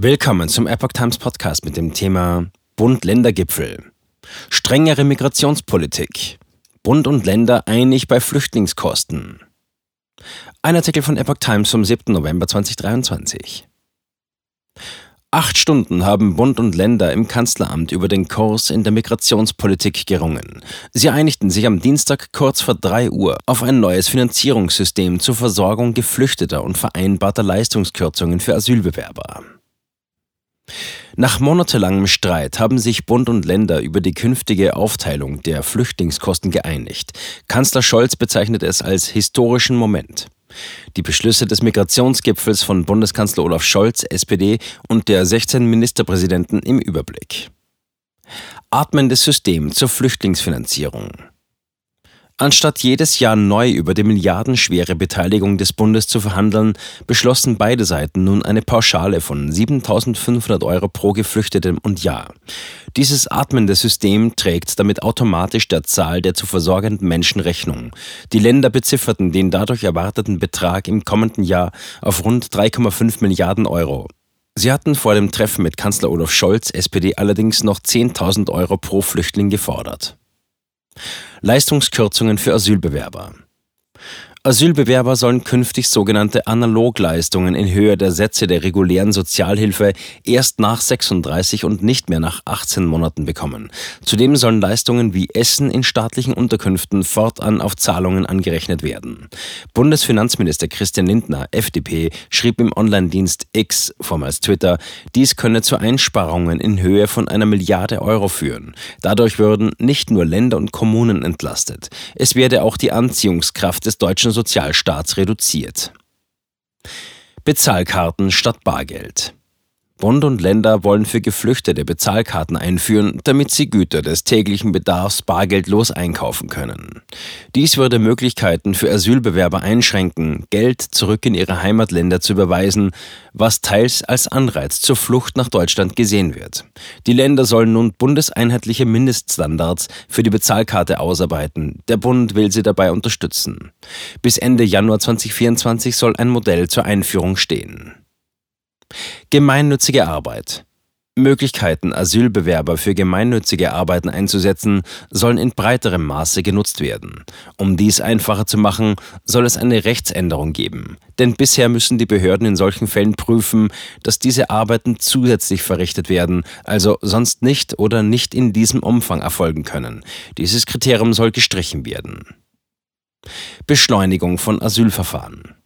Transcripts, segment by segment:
Willkommen zum Epoch Times Podcast mit dem Thema Bund-Länder-Gipfel. Strengere Migrationspolitik. Bund und Länder einig bei Flüchtlingskosten. Ein Artikel von Epoch Times vom 7. November 2023. Acht Stunden haben Bund und Länder im Kanzleramt über den Kurs in der Migrationspolitik gerungen. Sie einigten sich am Dienstag kurz vor drei Uhr auf ein neues Finanzierungssystem zur Versorgung Geflüchteter und vereinbarter Leistungskürzungen für Asylbewerber. Nach monatelangem Streit haben sich Bund und Länder über die künftige Aufteilung der Flüchtlingskosten geeinigt. Kanzler Scholz bezeichnet es als historischen Moment. Die Beschlüsse des Migrationsgipfels von Bundeskanzler Olaf Scholz, SPD, und der 16 Ministerpräsidenten im Überblick. Atmendes System zur Flüchtlingsfinanzierung. Anstatt jedes Jahr neu über die milliardenschwere Beteiligung des Bundes zu verhandeln, beschlossen beide Seiten nun eine Pauschale von 7.500 Euro pro Geflüchtetem und Jahr. Dieses atmende System trägt damit automatisch der Zahl der zu versorgenden Menschen Rechnung. Die Länder bezifferten den dadurch erwarteten Betrag im kommenden Jahr auf rund 3,5 Milliarden Euro. Sie hatten vor dem Treffen mit Kanzler Olaf Scholz, SPD, allerdings noch 10.000 Euro pro Flüchtling gefordert. Leistungskürzungen für Asylbewerber. Asylbewerber sollen künftig sogenannte Analogleistungen in Höhe der Sätze der regulären Sozialhilfe erst nach 36 und nicht mehr nach 18 Monaten bekommen. Zudem sollen Leistungen wie Essen in staatlichen Unterkünften fortan auf Zahlungen angerechnet werden. Bundesfinanzminister Christian Lindner, FDP, schrieb im Online-Dienst X, vormals Twitter, dies könne zu Einsparungen in Höhe von einer Milliarde Euro führen. Dadurch würden nicht nur Länder und Kommunen entlastet. Es werde auch die Anziehungskraft des deutschen deutschen Sozialstaats reduziert. Bezahlkarten statt Bargeld. Bund und Länder wollen für Geflüchtete Bezahlkarten einführen, damit sie Güter des täglichen Bedarfs bargeldlos einkaufen können. Dies würde Möglichkeiten für Asylbewerber einschränken, Geld zurück in ihre Heimatländer zu überweisen, was teils als Anreiz zur Flucht nach Deutschland gesehen wird. Die Länder sollen nun bundeseinheitliche Mindeststandards für die Bezahlkarte ausarbeiten. Der Bund will sie dabei unterstützen. Bis Ende Januar 2024 soll ein Modell zur Einführung stehen. Gemeinnützige Arbeit. Möglichkeiten, Asylbewerber für gemeinnützige Arbeiten einzusetzen, sollen in breiterem Maße genutzt werden. Um dies einfacher zu machen, soll es eine Rechtsänderung geben. Denn bisher müssen die Behörden in solchen Fällen prüfen, dass diese Arbeiten zusätzlich verrichtet werden, also sonst nicht oder nicht in diesem Umfang erfolgen können. Dieses Kriterium soll gestrichen werden. Beschleunigung von Asylverfahren.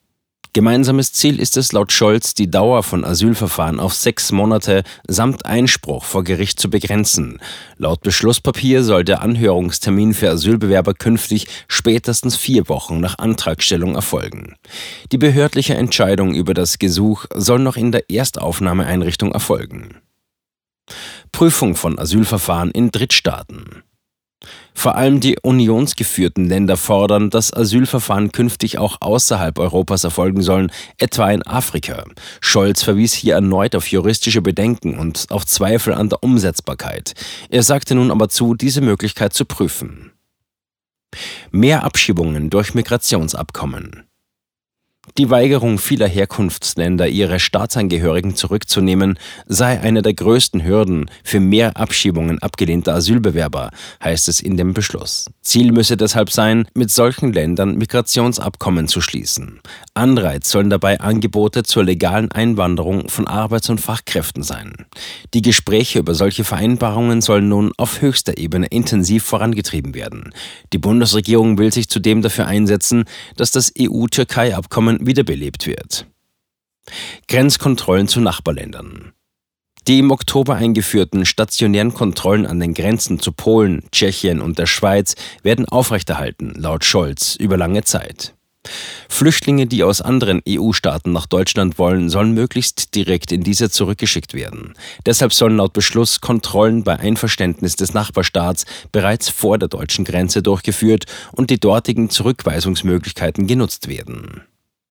Gemeinsames Ziel ist es laut Scholz, die Dauer von Asylverfahren auf sechs Monate samt Einspruch vor Gericht zu begrenzen. Laut Beschlusspapier soll der Anhörungstermin für Asylbewerber künftig spätestens vier Wochen nach Antragstellung erfolgen. Die behördliche Entscheidung über das Gesuch soll noch in der Erstaufnahmeeinrichtung erfolgen. Prüfung von Asylverfahren in Drittstaaten. Vor allem die unionsgeführten Länder fordern, dass Asylverfahren künftig auch außerhalb Europas erfolgen sollen, etwa in Afrika. Scholz verwies hier erneut auf juristische Bedenken und auf Zweifel an der Umsetzbarkeit. Er sagte nun aber zu, diese Möglichkeit zu prüfen. Mehr Abschiebungen durch Migrationsabkommen. Die Weigerung vieler Herkunftsländer, ihre Staatsangehörigen zurückzunehmen, sei eine der größten Hürden für mehr Abschiebungen abgelehnter Asylbewerber, heißt es in dem Beschluss. Ziel müsse deshalb sein, mit solchen Ländern Migrationsabkommen zu schließen. Anreiz sollen dabei Angebote zur legalen Einwanderung von Arbeits- und Fachkräften sein. Die Gespräche über solche Vereinbarungen sollen nun auf höchster Ebene intensiv vorangetrieben werden. Die Bundesregierung will sich zudem dafür einsetzen, dass das EU-Türkei-Abkommen wiederbelebt wird. Grenzkontrollen zu Nachbarländern. Die im Oktober eingeführten stationären Kontrollen an den Grenzen zu Polen, Tschechien und der Schweiz werden aufrechterhalten, laut Scholz, über lange Zeit. Flüchtlinge, die aus anderen EU-Staaten nach Deutschland wollen, sollen möglichst direkt in diese zurückgeschickt werden. Deshalb sollen laut Beschluss Kontrollen bei Einverständnis des Nachbarstaats bereits vor der deutschen Grenze durchgeführt und die dortigen Zurückweisungsmöglichkeiten genutzt werden.